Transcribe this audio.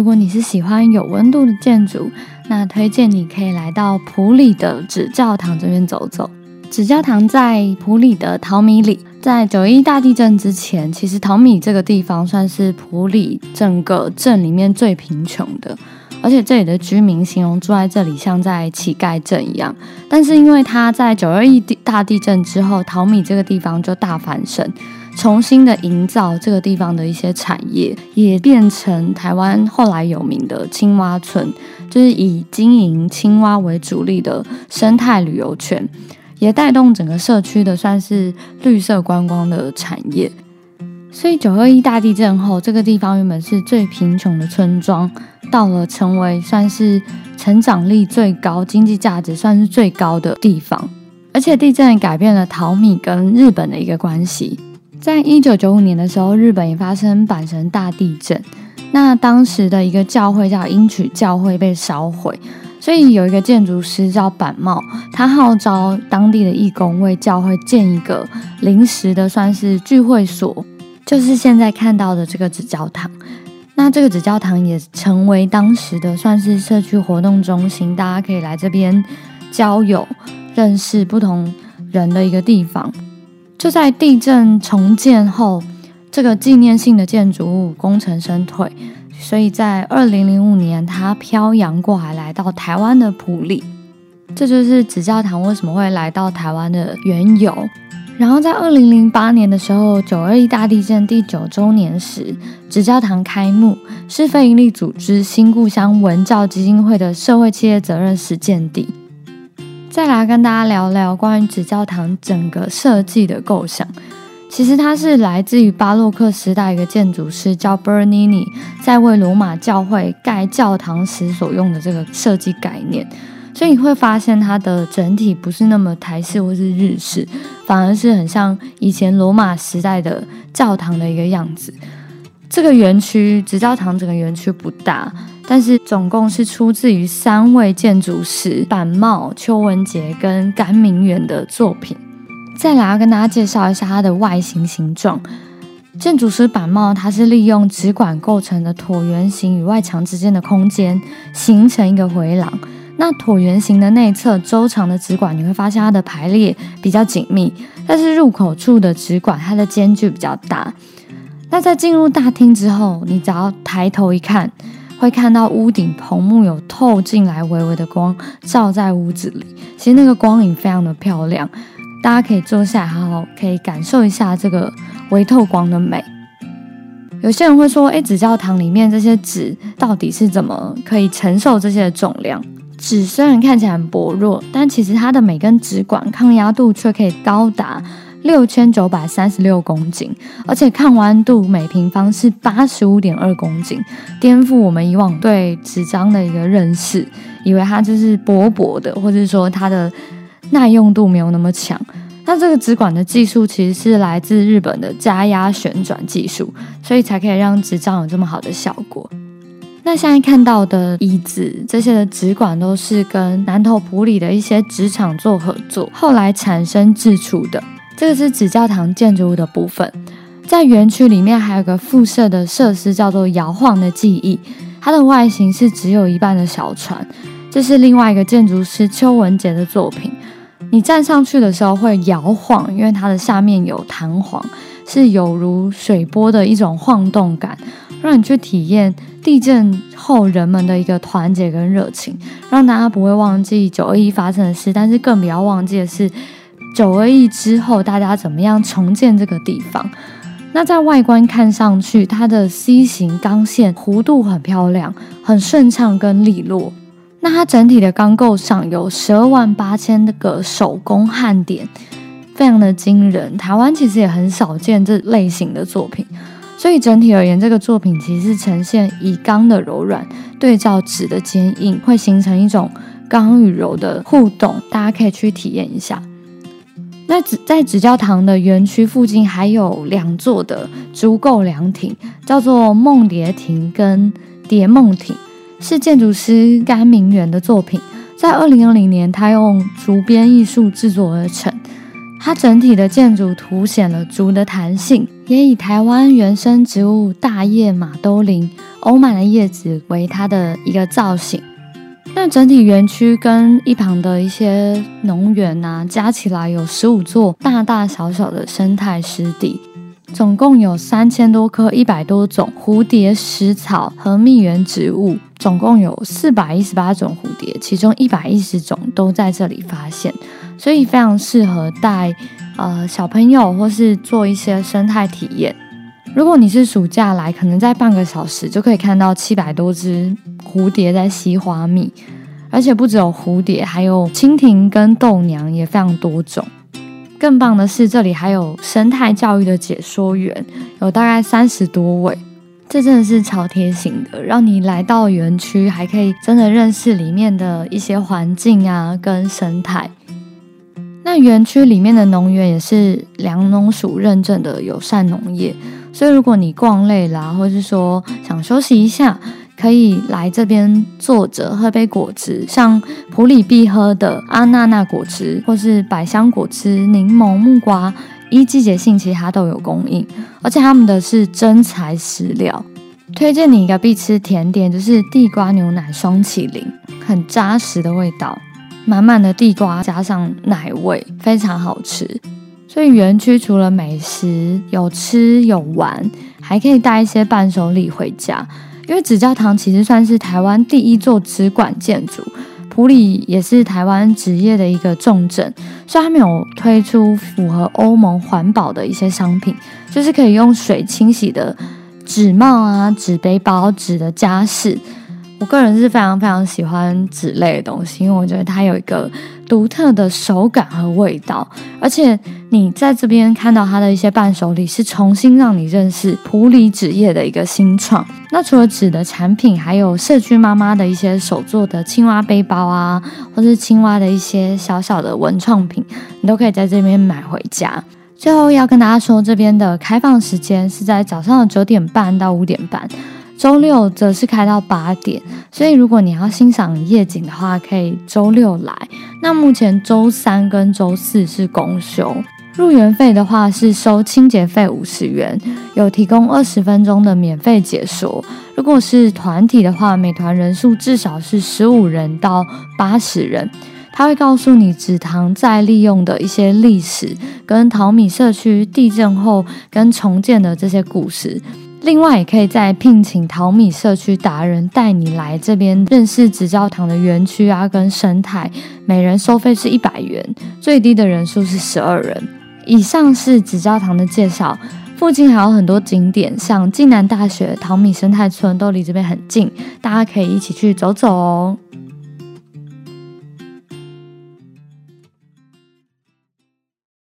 如果你是喜欢有温度的建筑，那推荐你可以来到普里的纸教堂这边走走。纸教堂在普里的桃米里，在九一大地震之前，其实桃米这个地方算是普里整个镇里面最贫穷的，而且这里的居民形容住在这里像在乞丐镇一样。但是因为它在九二一大地震之后，桃米这个地方就大翻身，重新的营造这个地方的一些产业，也变成台湾后来有名的青蛙村，就是以经营青蛙为主力的生态旅游圈。也带动整个社区的算是绿色观光的产业，所以九二一大地震后，这个地方原本是最贫穷的村庄，到了成为算是成长力最高、经济价值算是最高的地方。而且地震也改变了桃米跟日本的一个关系。在一九九五年的时候，日本也发生阪神大地震，那当时的一个教会叫英曲教会被烧毁。所以有一个建筑师叫板茂，他号召当地的义工为教会建一个临时的算是聚会所，就是现在看到的这个纸教堂。那这个纸教堂也成为当时的算是社区活动中心，大家可以来这边交友、认识不同人的一个地方。就在地震重建后，这个纪念性的建筑物功成身退。所以在二零零五年，它漂洋过海来到台湾的埔里，这就是紫教堂为什么会来到台湾的缘由。然后在二零零八年的时候，九二一大地震第九周年时，紫教堂开幕，是非营利组织新故乡文教基金会的社会企业责任实践地。再来跟大家聊聊关于纸教堂整个设计的构想。其实它是来自于巴洛克时代一个建筑师叫 Bernini，在为罗马教会盖教堂时所用的这个设计概念，所以你会发现它的整体不是那么台式或是日式，反而是很像以前罗马时代的教堂的一个样子。这个园区直教堂整个园区不大，但是总共是出自于三位建筑师板茂、邱文杰跟甘明远的作品。再来要跟大家介绍一下它的外形形状。建筑师板茂，它是利用纸管构成的椭圆形与外墙之间的空间，形成一个回廊。那椭圆形的内侧周长的纸管，你会发现它的排列比较紧密，但是入口处的纸管，它的间距比较大。那在进入大厅之后，你只要抬头一看，会看到屋顶棚木有透进来微微的光，照在屋子里。其实那个光影非常的漂亮。大家可以坐下来，好好可以感受一下这个微透光的美。有些人会说：“诶，纸教堂里面这些纸到底是怎么可以承受这些的重量？纸虽然看起来很薄弱，但其实它的每根纸管抗压度却可以高达六千九百三十六公斤，而且抗弯度每平方是八十五点二公斤，颠覆我们以往对纸张的一个认识，以为它就是薄薄的，或者说它的。耐用度没有那么强，那这个纸管的技术其实是来自日本的加压旋转技术，所以才可以让纸张有这么好的效果。那现在看到的椅子，这些的纸管都是跟南投埔里的一些纸厂做合作，后来产生制出的。这个是紫教堂建筑物的部分，在园区里面还有个附设的设施叫做摇晃的记忆，它的外形是只有一半的小船，这是另外一个建筑师邱文杰的作品。你站上去的时候会摇晃，因为它的下面有弹簧，是有如水波的一种晃动感，让你去体验地震后人们的一个团结跟热情，让大家不会忘记九二一发生的事，但是更不要忘记的是九二一之后大家怎么样重建这个地方。那在外观看上去，它的 C 型钢线弧度很漂亮，很顺畅跟利落。那它整体的钢构上有十二万八千个手工焊点，非常的惊人。台湾其实也很少见这类型的作品，所以整体而言，这个作品其实是呈现以钢的柔软对照纸的坚硬，会形成一种钢与柔的互动。大家可以去体验一下。那纸在纸教堂的园区附近还有两座的竹构凉亭，叫做梦蝶亭跟蝶梦亭。是建筑师甘明元的作品，在二零二零年，他用竹编艺术制作而成。它整体的建筑凸显了竹的弹性，也以台湾原生植物大叶马兜铃欧满的叶子为它的一个造型。那整体园区跟一旁的一些农园啊，加起来有十五座大大小小的生态湿地，总共有三千多棵、一百多种蝴蝶、食草和蜜源植物，总共有四百一十八种蝴蝶，其中一百一十种都在这里发现，所以非常适合带呃小朋友或是做一些生态体验。如果你是暑假来，可能在半个小时就可以看到七百多只蝴蝶在吸花蜜，而且不只有蝴蝶，还有蜻蜓跟豆娘也非常多种。更棒的是，这里还有生态教育的解说员，有大概三十多位，这真的是超贴心的，让你来到园区还可以真的认识里面的一些环境啊跟生态。那园区里面的农园也是粮农署认证的友善农业。所以，如果你逛累了啊，或是说想休息一下，可以来这边坐着喝杯果汁，像普里必喝的阿娜娜果汁，或是百香果汁、柠檬、木瓜，依季节性其实它都有供应，而且他们的是真材实料。推荐你一个必吃甜点，就是地瓜牛奶双淇淋，很扎实的味道，满满的地瓜加上奶味，非常好吃。所以园区除了美食有吃有玩，还可以带一些伴手礼回家。因为纸教堂其实算是台湾第一座纸管建筑，埔里也是台湾纸业的一个重镇，所以他们有推出符合欧盟环保的一些商品，就是可以用水清洗的纸帽啊、纸背包、纸的家饰。我个人是非常非常喜欢纸类的东西，因为我觉得它有一个独特的手感和味道，而且你在这边看到它的一些伴手礼，是重新让你认识普里纸业的一个新创。那除了纸的产品，还有社区妈妈的一些手做的青蛙背包啊，或是青蛙的一些小小的文创品，你都可以在这边买回家。最后要跟大家说，这边的开放时间是在早上的九点半到五点半。周六则是开到八点，所以如果你要欣赏夜景的话，可以周六来。那目前周三跟周四是公休。入园费的话是收清洁费五十元，有提供二十分钟的免费解说。如果是团体的话，每团人数至少是十五人到八十人。他会告诉你紫堂再利用的一些历史，跟淘米社区地震后跟重建的这些故事。另外，也可以再聘请淘米社区达人带你来这边认识纸教堂的园区啊，跟生态。每人收费是一百元，最低的人数是十二人。以上是纸教堂的介绍，附近还有很多景点，像暨南大学、淘米生态村都离这边很近，大家可以一起去走走哦。